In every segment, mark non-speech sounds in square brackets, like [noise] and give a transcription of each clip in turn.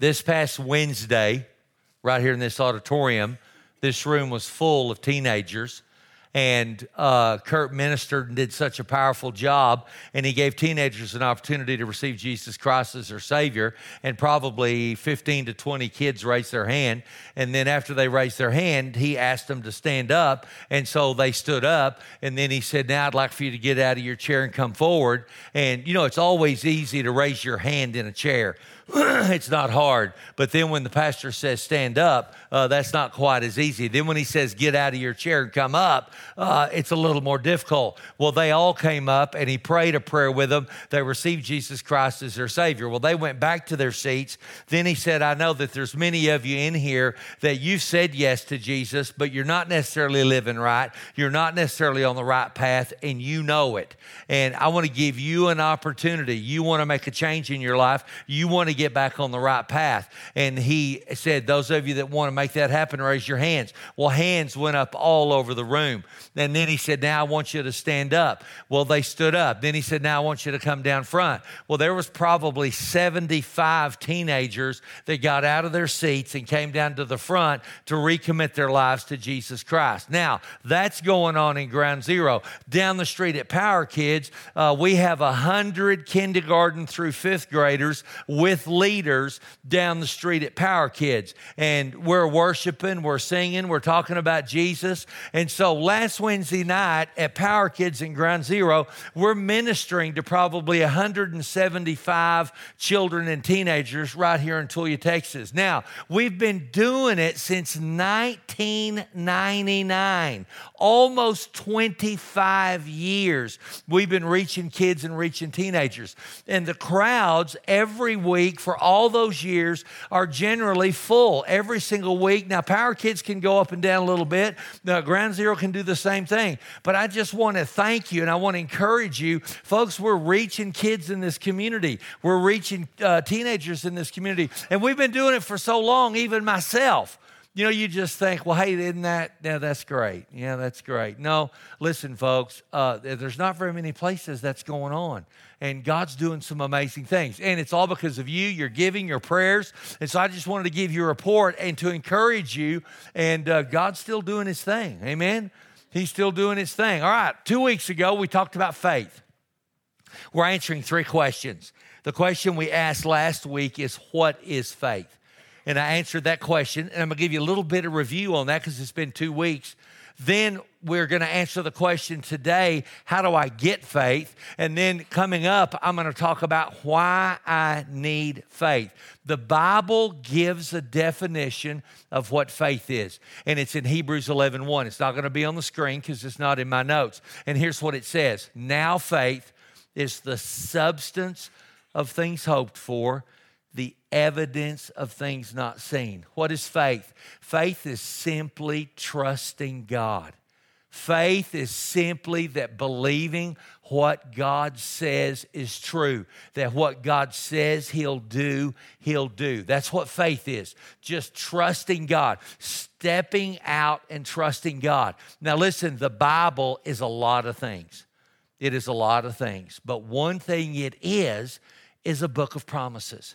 This past Wednesday, right here in this auditorium, this room was full of teenagers and uh, Kurt ministered and did such a powerful job. And he gave teenagers an opportunity to receive Jesus Christ as their Savior. And probably 15 to 20 kids raised their hand. And then after they raised their hand, he asked them to stand up. And so they stood up. And then he said, Now I'd like for you to get out of your chair and come forward. And you know, it's always easy to raise your hand in a chair. [clears throat] it's not hard. But then when the pastor says stand up, uh, that's not quite as easy. Then when he says get out of your chair and come up, uh, it's a little more difficult. Well, they all came up and he prayed a prayer with them. They received Jesus Christ as their Savior. Well, they went back to their seats. Then he said, I know that there's many of you in here that you've said yes to Jesus, but you're not necessarily living right. You're not necessarily on the right path, and you know it. And I want to give you an opportunity. You want to make a change in your life. You want to get back on the right path. And he said, Those of you that want to make that happen, raise your hands. Well, hands went up all over the room. And then he said, Now I want you to stand up. Well, they stood up. Then he said, Now I want you to come down front. Well, there was probably 75 teenagers that got out of their seats and came down to the front to recommit their lives to Jesus Christ. Now, that's going on in Ground Zero. Down the street at Power Kids, uh, we have 100 kindergarten through fifth graders with leaders down the street at Power Kids. And we're worshiping, we're singing, we're talking about Jesus. And so last Wednesday night at Power Kids in Ground Zero, we're ministering to probably 175 children and teenagers right here in Tulia, Texas. Now, we've been doing it since 1999, almost 25 years. We've been reaching kids and reaching teenagers. And the crowds every week for all those years are generally full every single week. Now, Power Kids can go up and down a little bit, now, Ground Zero can do the same thing. But I just want to thank you and I want to encourage you. Folks, we're reaching kids in this community, we're reaching uh, teenagers in this community. And we've been doing it for so long, even myself you know, you just think, well, hey, isn't that, yeah, that's great. Yeah, that's great. No, listen, folks, uh, there's not very many places that's going on. And God's doing some amazing things. And it's all because of you, your giving, your prayers. And so I just wanted to give you a report and to encourage you. And uh, God's still doing his thing. Amen? He's still doing his thing. All right, two weeks ago, we talked about faith. We're answering three questions. The question we asked last week is, What is faith? And I answered that question. And I'm going to give you a little bit of review on that because it's been two weeks. Then we're going to answer the question today how do I get faith? And then coming up, I'm going to talk about why I need faith. The Bible gives a definition of what faith is, and it's in Hebrews 11 1. It's not going to be on the screen because it's not in my notes. And here's what it says Now faith is the substance of things hoped for evidence of things not seen. What is faith? Faith is simply trusting God. Faith is simply that believing what God says is true, that what God says He'll do, He'll do. That's what faith is. Just trusting God, stepping out and trusting God. Now, listen, the Bible is a lot of things. It is a lot of things. But one thing it is, is a book of promises.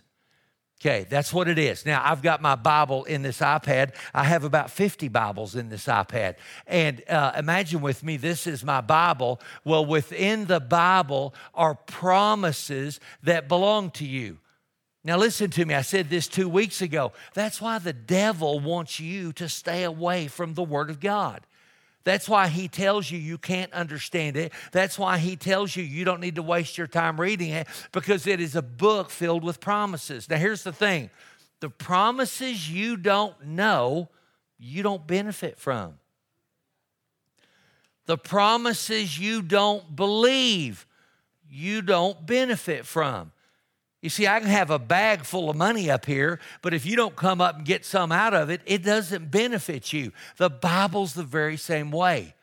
Okay, that's what it is. Now, I've got my Bible in this iPad. I have about 50 Bibles in this iPad. And uh, imagine with me, this is my Bible. Well, within the Bible are promises that belong to you. Now, listen to me. I said this two weeks ago. That's why the devil wants you to stay away from the Word of God. That's why he tells you you can't understand it. That's why he tells you you don't need to waste your time reading it because it is a book filled with promises. Now, here's the thing the promises you don't know, you don't benefit from. The promises you don't believe, you don't benefit from. You see, I can have a bag full of money up here, but if you don't come up and get some out of it, it doesn't benefit you. The Bible's the very same way.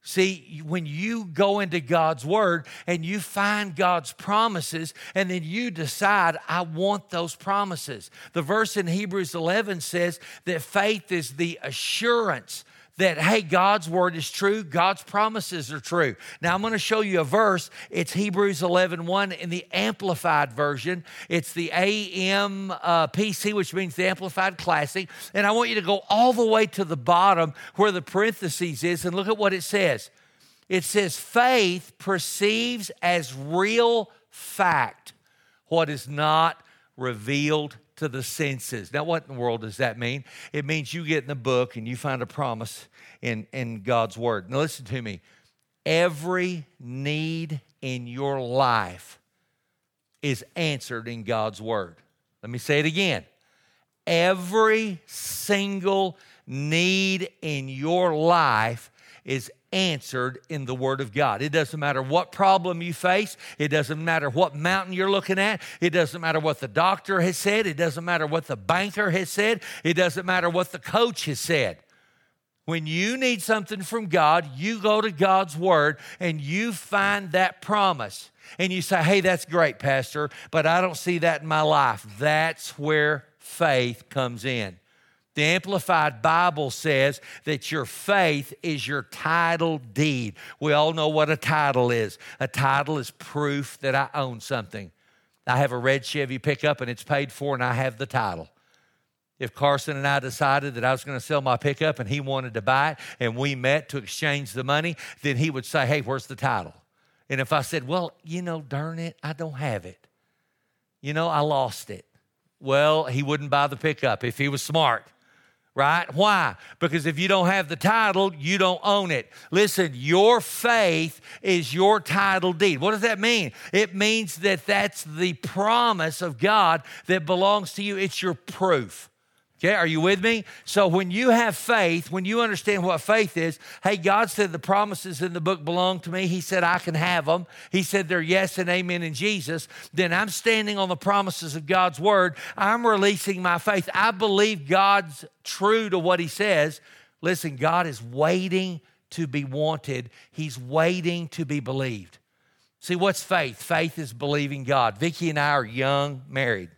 See, when you go into God's Word and you find God's promises, and then you decide, I want those promises. The verse in Hebrews 11 says that faith is the assurance that, hey, God's word is true, God's promises are true. Now, I'm going to show you a verse. It's Hebrews 11 1 in the Amplified version. It's the AM uh, which means the Amplified Classic. And I want you to go all the way to the bottom where the parentheses is and look at what it says. It says, faith perceives as real fact what is not revealed to the senses. Now, what in the world does that mean? It means you get in the book and you find a promise in, in God's word. Now, listen to me. Every need in your life is answered in God's word. Let me say it again. Every single need in your life is answered in the Word of God. It doesn't matter what problem you face, it doesn't matter what mountain you're looking at, it doesn't matter what the doctor has said, it doesn't matter what the banker has said, it doesn't matter what the coach has said. When you need something from God, you go to God's Word and you find that promise. And you say, hey, that's great, Pastor, but I don't see that in my life. That's where faith comes in. The Amplified Bible says that your faith is your title deed. We all know what a title is. A title is proof that I own something. I have a red Chevy pickup and it's paid for, and I have the title. If Carson and I decided that I was going to sell my pickup and he wanted to buy it and we met to exchange the money, then he would say, Hey, where's the title? And if I said, Well, you know, darn it, I don't have it. You know, I lost it. Well, he wouldn't buy the pickup if he was smart right? Why? Because if you don't have the title, you don't own it. Listen, your faith is your title deed. What does that mean? It means that that's the promise of God that belongs to you, it's your proof. Okay, are you with me? So when you have faith, when you understand what faith is, hey, God said the promises in the book belong to me. He said I can have them. He said they're yes and amen in Jesus. Then I'm standing on the promises of God's word. I'm releasing my faith. I believe God's true to what He says. Listen, God is waiting to be wanted, He's waiting to be believed. See, what's faith? Faith is believing God. Vicki and I are young, married.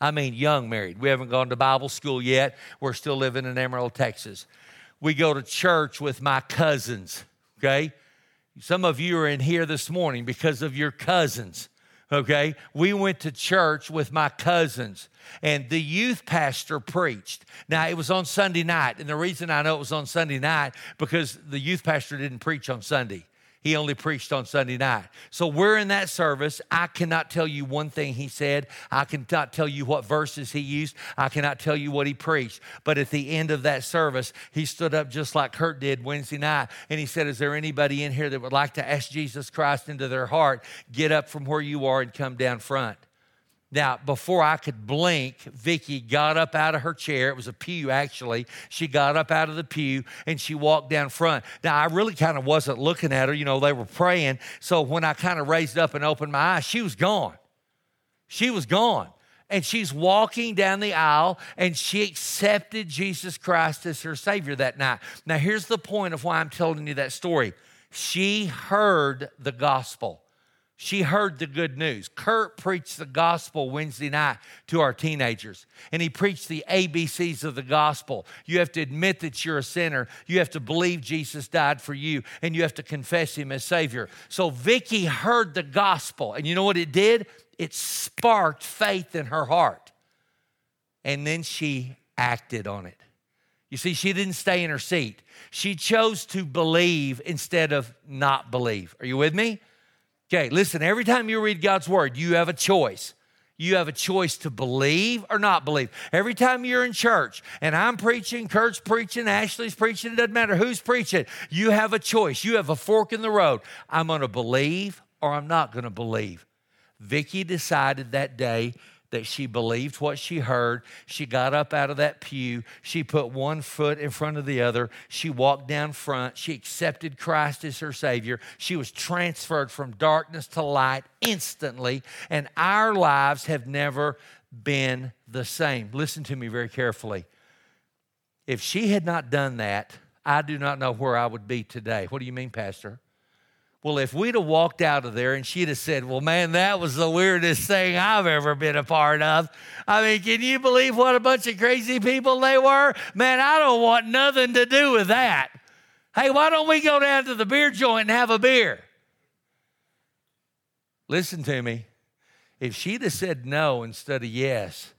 I mean, young married. We haven't gone to Bible school yet. We're still living in Amarillo, Texas. We go to church with my cousins, okay? Some of you are in here this morning because of your cousins, okay? We went to church with my cousins, and the youth pastor preached. Now, it was on Sunday night, and the reason I know it was on Sunday night because the youth pastor didn't preach on Sunday. He only preached on Sunday night. So we're in that service. I cannot tell you one thing he said. I cannot tell you what verses he used. I cannot tell you what he preached. But at the end of that service, he stood up just like Kurt did Wednesday night. And he said, Is there anybody in here that would like to ask Jesus Christ into their heart? Get up from where you are and come down front. Now, before I could blink, Vicki got up out of her chair. It was a pew, actually. She got up out of the pew and she walked down front. Now, I really kind of wasn't looking at her. You know, they were praying. So when I kind of raised up and opened my eyes, she was gone. She was gone. And she's walking down the aisle and she accepted Jesus Christ as her Savior that night. Now, here's the point of why I'm telling you that story. She heard the gospel. She heard the good news. Kurt preached the gospel Wednesday night to our teenagers, and he preached the ABCs of the gospel. You have to admit that you're a sinner. You have to believe Jesus died for you, and you have to confess him as Savior. So Vicki heard the gospel, and you know what it did? It sparked faith in her heart. And then she acted on it. You see, she didn't stay in her seat. She chose to believe instead of not believe. Are you with me? Okay, listen, every time you read God's word, you have a choice. You have a choice to believe or not believe. Every time you're in church and I'm preaching, Kurt's preaching, Ashley's preaching, it doesn't matter who's preaching, you have a choice. You have a fork in the road. I'm going to believe or I'm not going to believe. Vicki decided that day that she believed what she heard. She got up out of that pew. She put one foot in front of the other. She walked down front. She accepted Christ as her Savior. She was transferred from darkness to light instantly. And our lives have never been the same. Listen to me very carefully. If she had not done that, I do not know where I would be today. What do you mean, Pastor? Well, if we'd have walked out of there and she'd have said, Well, man, that was the weirdest thing I've ever been a part of. I mean, can you believe what a bunch of crazy people they were? Man, I don't want nothing to do with that. Hey, why don't we go down to the beer joint and have a beer? Listen to me. If she'd have said no instead of yes,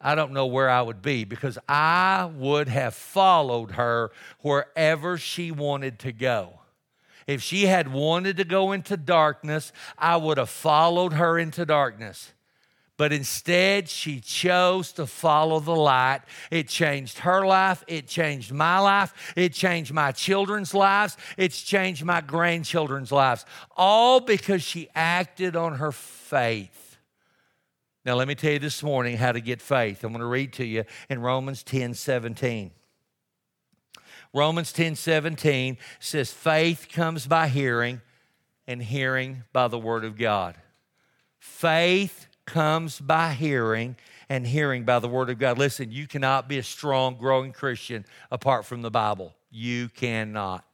I don't know where I would be because I would have followed her wherever she wanted to go. If she had wanted to go into darkness, I would have followed her into darkness. But instead, she chose to follow the light. It changed her life. It changed my life. It changed my children's lives. It's changed my grandchildren's lives. All because she acted on her faith. Now, let me tell you this morning how to get faith. I'm going to read to you in Romans 10 17. Romans 10 17 says, faith comes by hearing, and hearing by the word of God. Faith comes by hearing, and hearing by the word of God. Listen, you cannot be a strong, growing Christian apart from the Bible. You cannot.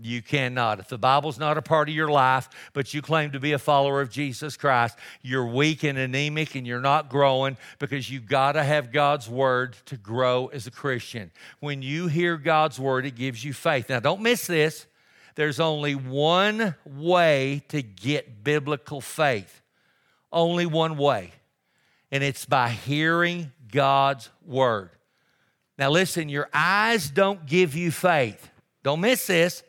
You cannot. If the Bible's not a part of your life, but you claim to be a follower of Jesus Christ, you're weak and anemic and you're not growing because you've got to have God's word to grow as a Christian. When you hear God's word, it gives you faith. Now, don't miss this. There's only one way to get biblical faith, only one way, and it's by hearing God's word. Now, listen, your eyes don't give you faith. Don't miss this.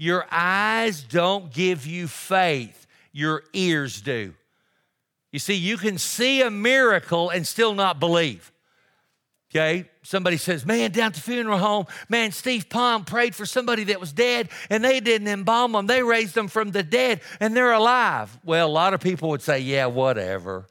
Your eyes don't give you faith, your ears do. You see, you can see a miracle and still not believe. Okay, somebody says, Man, down at the funeral home, man, Steve Palm prayed for somebody that was dead and they didn't embalm them. They raised them from the dead and they're alive. Well, a lot of people would say, Yeah, whatever,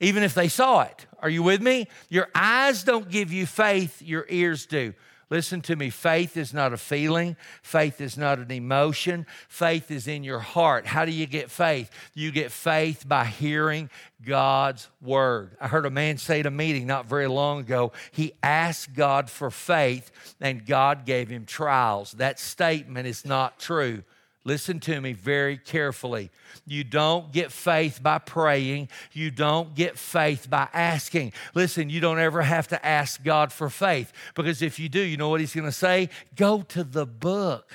even if they saw it. Are you with me? Your eyes don't give you faith, your ears do. Listen to me. Faith is not a feeling. Faith is not an emotion. Faith is in your heart. How do you get faith? You get faith by hearing God's word. I heard a man say at a meeting not very long ago, he asked God for faith and God gave him trials. That statement is not true. Listen to me very carefully. You don't get faith by praying. You don't get faith by asking. Listen, you don't ever have to ask God for faith because if you do, you know what He's going to say? Go to the book.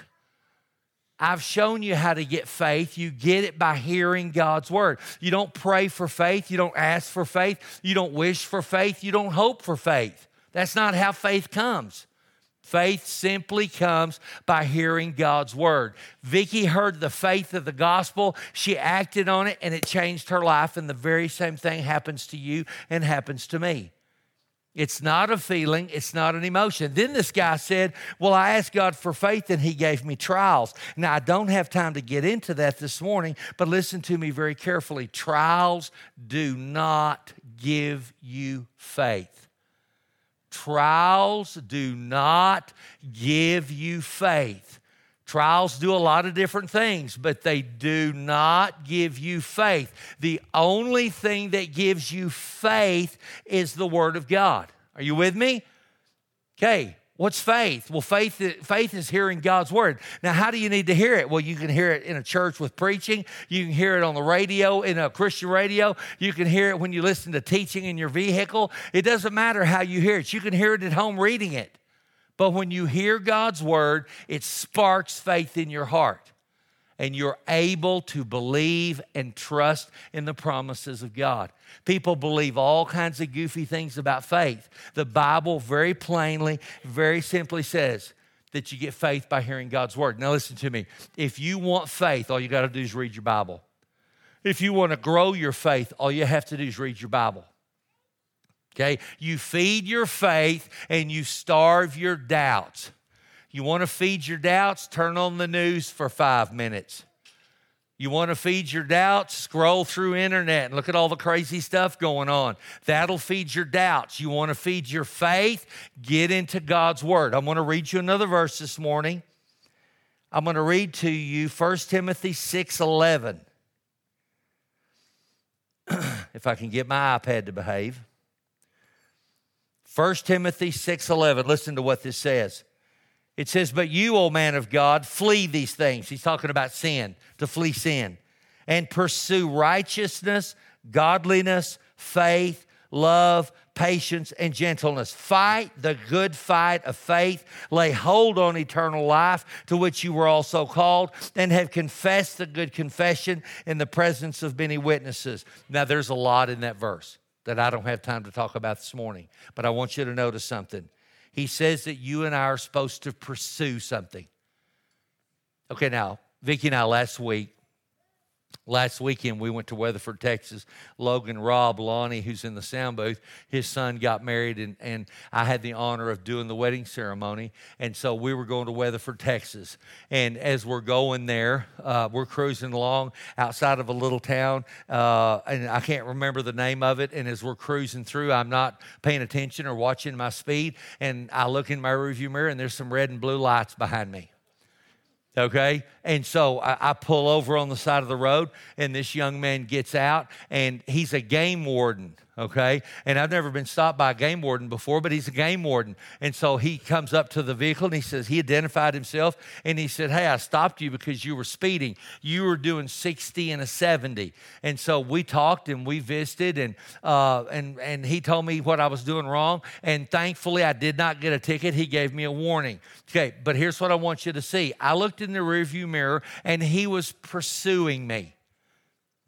I've shown you how to get faith. You get it by hearing God's word. You don't pray for faith. You don't ask for faith. You don't wish for faith. You don't hope for faith. That's not how faith comes. Faith simply comes by hearing God's word. Vicki heard the faith of the gospel. She acted on it and it changed her life. And the very same thing happens to you and happens to me. It's not a feeling, it's not an emotion. Then this guy said, Well, I asked God for faith and he gave me trials. Now, I don't have time to get into that this morning, but listen to me very carefully. Trials do not give you faith. Trials do not give you faith. Trials do a lot of different things, but they do not give you faith. The only thing that gives you faith is the Word of God. Are you with me? Okay, What's faith? Well, faith, faith is hearing God's word. Now, how do you need to hear it? Well, you can hear it in a church with preaching. You can hear it on the radio, in a Christian radio. You can hear it when you listen to teaching in your vehicle. It doesn't matter how you hear it. You can hear it at home reading it. But when you hear God's word, it sparks faith in your heart and you're able to believe and trust in the promises of God. People believe all kinds of goofy things about faith. The Bible very plainly, very simply says that you get faith by hearing God's word. Now, listen to me. If you want faith, all you got to do is read your Bible. If you want to grow your faith, all you have to do is read your Bible. Okay? You feed your faith and you starve your doubts. You want to feed your doubts? Turn on the news for five minutes. You want to feed your doubts? Scroll through internet and look at all the crazy stuff going on. That'll feed your doubts. You want to feed your faith? Get into God's word. I'm going to read you another verse this morning. I'm going to read to you 1 Timothy 6:11. [clears throat] if I can get my iPad to behave. 1 Timothy 6:11. Listen to what this says. It says, But you, O man of God, flee these things. He's talking about sin, to flee sin, and pursue righteousness, godliness, faith, love, patience, and gentleness. Fight the good fight of faith. Lay hold on eternal life to which you were also called, and have confessed the good confession in the presence of many witnesses. Now, there's a lot in that verse that I don't have time to talk about this morning, but I want you to notice something. He says that you and I are supposed to pursue something. Okay, now, Vicki and I last week Last weekend, we went to Weatherford, Texas. Logan, Rob, Lonnie, who's in the sound booth, his son got married, and, and I had the honor of doing the wedding ceremony. And so we were going to Weatherford, Texas. And as we're going there, uh, we're cruising along outside of a little town, uh, and I can't remember the name of it. And as we're cruising through, I'm not paying attention or watching my speed. And I look in my rearview mirror, and there's some red and blue lights behind me okay? And so I, I, pull over on the side of the road, and this young man gets out, and he's a game warden okay? And I've never been stopped by a game warden before, but he's a game warden. And so he comes up to the vehicle and he says, he identified himself and he said, Hey, I stopped you because you were speeding. You were doing 60 and a 70. And so we talked and we visited, and, uh, and, and he told me what I was doing wrong. And thankfully, I did not get a ticket. He gave me a warning. Okay, but here's what I want you to see I looked in the rearview mirror and he was pursuing me.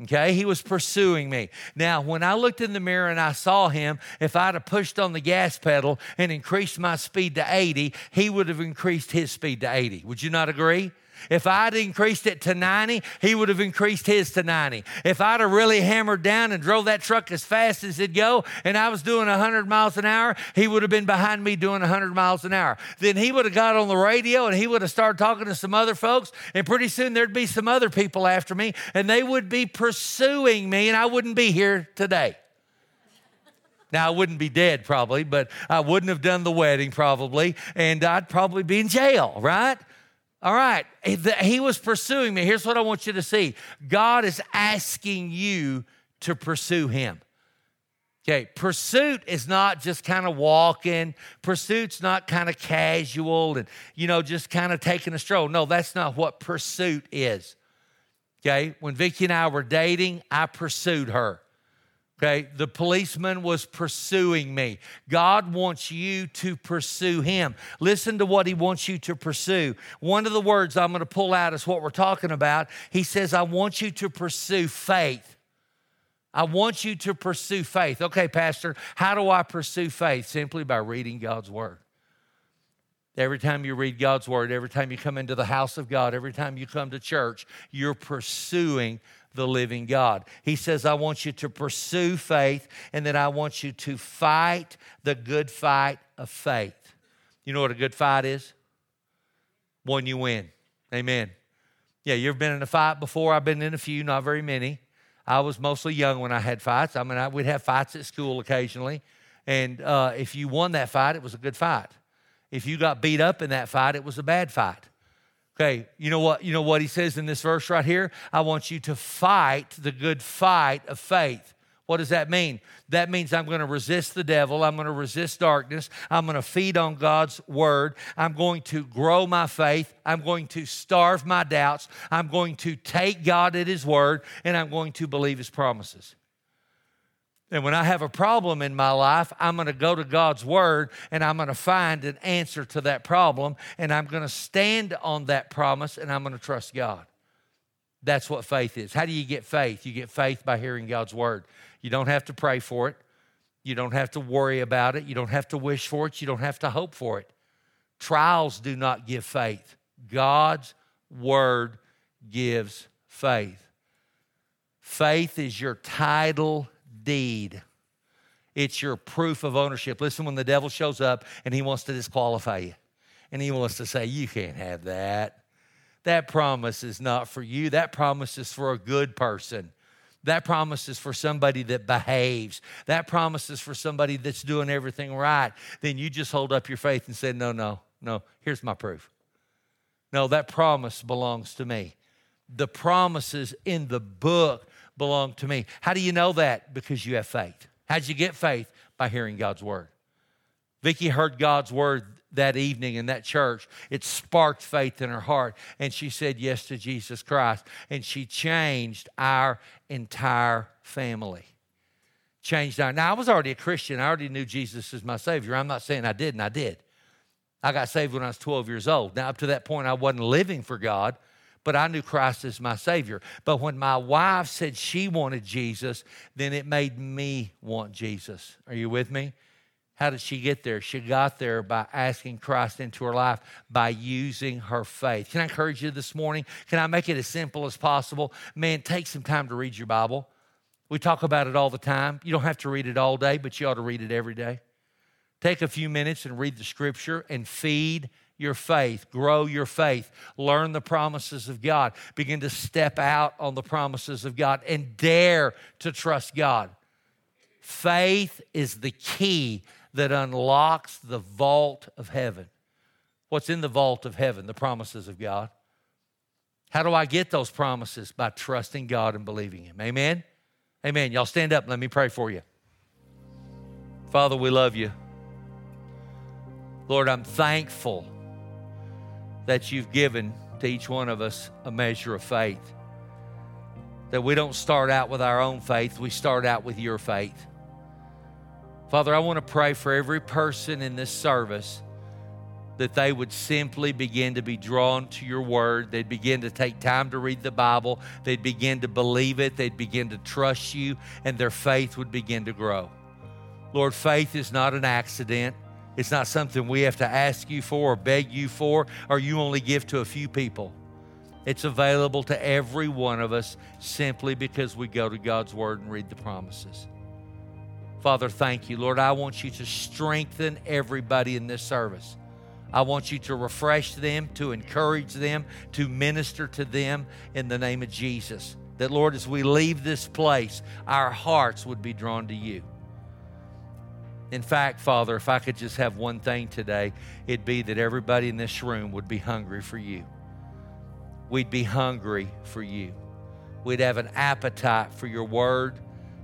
Okay, he was pursuing me. Now, when I looked in the mirror and I saw him, if I'd have pushed on the gas pedal and increased my speed to 80, he would have increased his speed to 80. Would you not agree? If I'd increased it to 90, he would have increased his to 90. If I'd have really hammered down and drove that truck as fast as it'd go and I was doing 100 miles an hour, he would have been behind me doing 100 miles an hour. Then he would have got on the radio and he would have started talking to some other folks, and pretty soon there'd be some other people after me, and they would be pursuing me, and I wouldn't be here today. Now, I wouldn't be dead probably, but I wouldn't have done the wedding probably, and I'd probably be in jail, right? All right, he was pursuing me. Here's what I want you to see God is asking you to pursue him. Okay, pursuit is not just kind of walking. Pursuit's not kind of casual and, you know, just kind of taking a stroll. No, that's not what pursuit is. Okay, when Vicki and I were dating, I pursued her. Okay, the policeman was pursuing me. God wants you to pursue him. Listen to what he wants you to pursue. One of the words I'm going to pull out is what we're talking about. He says, I want you to pursue faith. I want you to pursue faith. Okay, Pastor, how do I pursue faith? Simply by reading God's word. Every time you read God's word, every time you come into the house of God, every time you come to church, you're pursuing the living God. He says, I want you to pursue faith and then I want you to fight the good fight of faith. You know what a good fight is? One you win. Amen. Yeah, you ever been in a fight before? I've been in a few, not very many. I was mostly young when I had fights. I mean, I, we'd have fights at school occasionally. And uh, if you won that fight, it was a good fight. If you got beat up in that fight, it was a bad fight. Okay, you know what? You know what he says in this verse right here? I want you to fight the good fight of faith. What does that mean? That means I'm going to resist the devil. I'm going to resist darkness. I'm going to feed on God's word. I'm going to grow my faith. I'm going to starve my doubts. I'm going to take God at his word and I'm going to believe his promises. And when I have a problem in my life, I'm going to go to God's Word and I'm going to find an answer to that problem and I'm going to stand on that promise and I'm going to trust God. That's what faith is. How do you get faith? You get faith by hearing God's Word. You don't have to pray for it, you don't have to worry about it, you don't have to wish for it, you don't have to hope for it. Trials do not give faith, God's Word gives faith. Faith is your title deed. It's your proof of ownership. Listen, when the devil shows up and he wants to disqualify you, and he wants to say, You can't have that. That promise is not for you. That promise is for a good person. That promise is for somebody that behaves. That promise is for somebody that's doing everything right. Then you just hold up your faith and say, No, no, no, here's my proof. No, that promise belongs to me. The promises in the book belong to me. How do you know that? Because you have faith. How'd you get faith? By hearing God's word. Vicki heard God's word that evening in that church, it sparked faith in her heart. And she said yes to Jesus Christ. And she changed our entire family. Changed our. Now, I was already a Christian. I already knew Jesus as my Savior. I'm not saying I didn't, I did. I got saved when I was 12 years old. Now, up to that point, I wasn't living for God, but I knew Christ as my Savior. But when my wife said she wanted Jesus, then it made me want Jesus. Are you with me? How did she get there? She got there by asking Christ into her life by using her faith. Can I encourage you this morning? Can I make it as simple as possible? Man, take some time to read your Bible. We talk about it all the time. You don't have to read it all day, but you ought to read it every day. Take a few minutes and read the scripture and feed your faith, grow your faith, learn the promises of God, begin to step out on the promises of God, and dare to trust God. Faith is the key that unlocks the vault of heaven. What's in the vault of heaven? The promises of God. How do I get those promises? By trusting God and believing Him. Amen? Amen. Y'all stand up. Let me pray for you. Father, we love you. Lord, I'm thankful that you've given to each one of us a measure of faith. That we don't start out with our own faith, we start out with your faith. Father, I want to pray for every person in this service that they would simply begin to be drawn to your word. They'd begin to take time to read the Bible. They'd begin to believe it. They'd begin to trust you, and their faith would begin to grow. Lord, faith is not an accident. It's not something we have to ask you for or beg you for, or you only give to a few people. It's available to every one of us simply because we go to God's Word and read the promises. Father, thank you. Lord, I want you to strengthen everybody in this service. I want you to refresh them, to encourage them, to minister to them in the name of Jesus. That, Lord, as we leave this place, our hearts would be drawn to you. In fact, Father, if I could just have one thing today, it'd be that everybody in this room would be hungry for you. We'd be hungry for you. We'd have an appetite for your word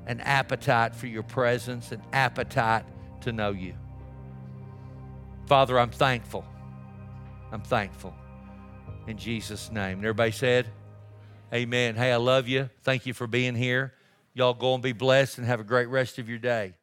an appetite for your presence, an appetite to know you. Father, I'm thankful. I'm thankful. In Jesus' name. Everybody said, Amen. Hey, I love you. Thank you for being here. Y'all go and be blessed and have a great rest of your day.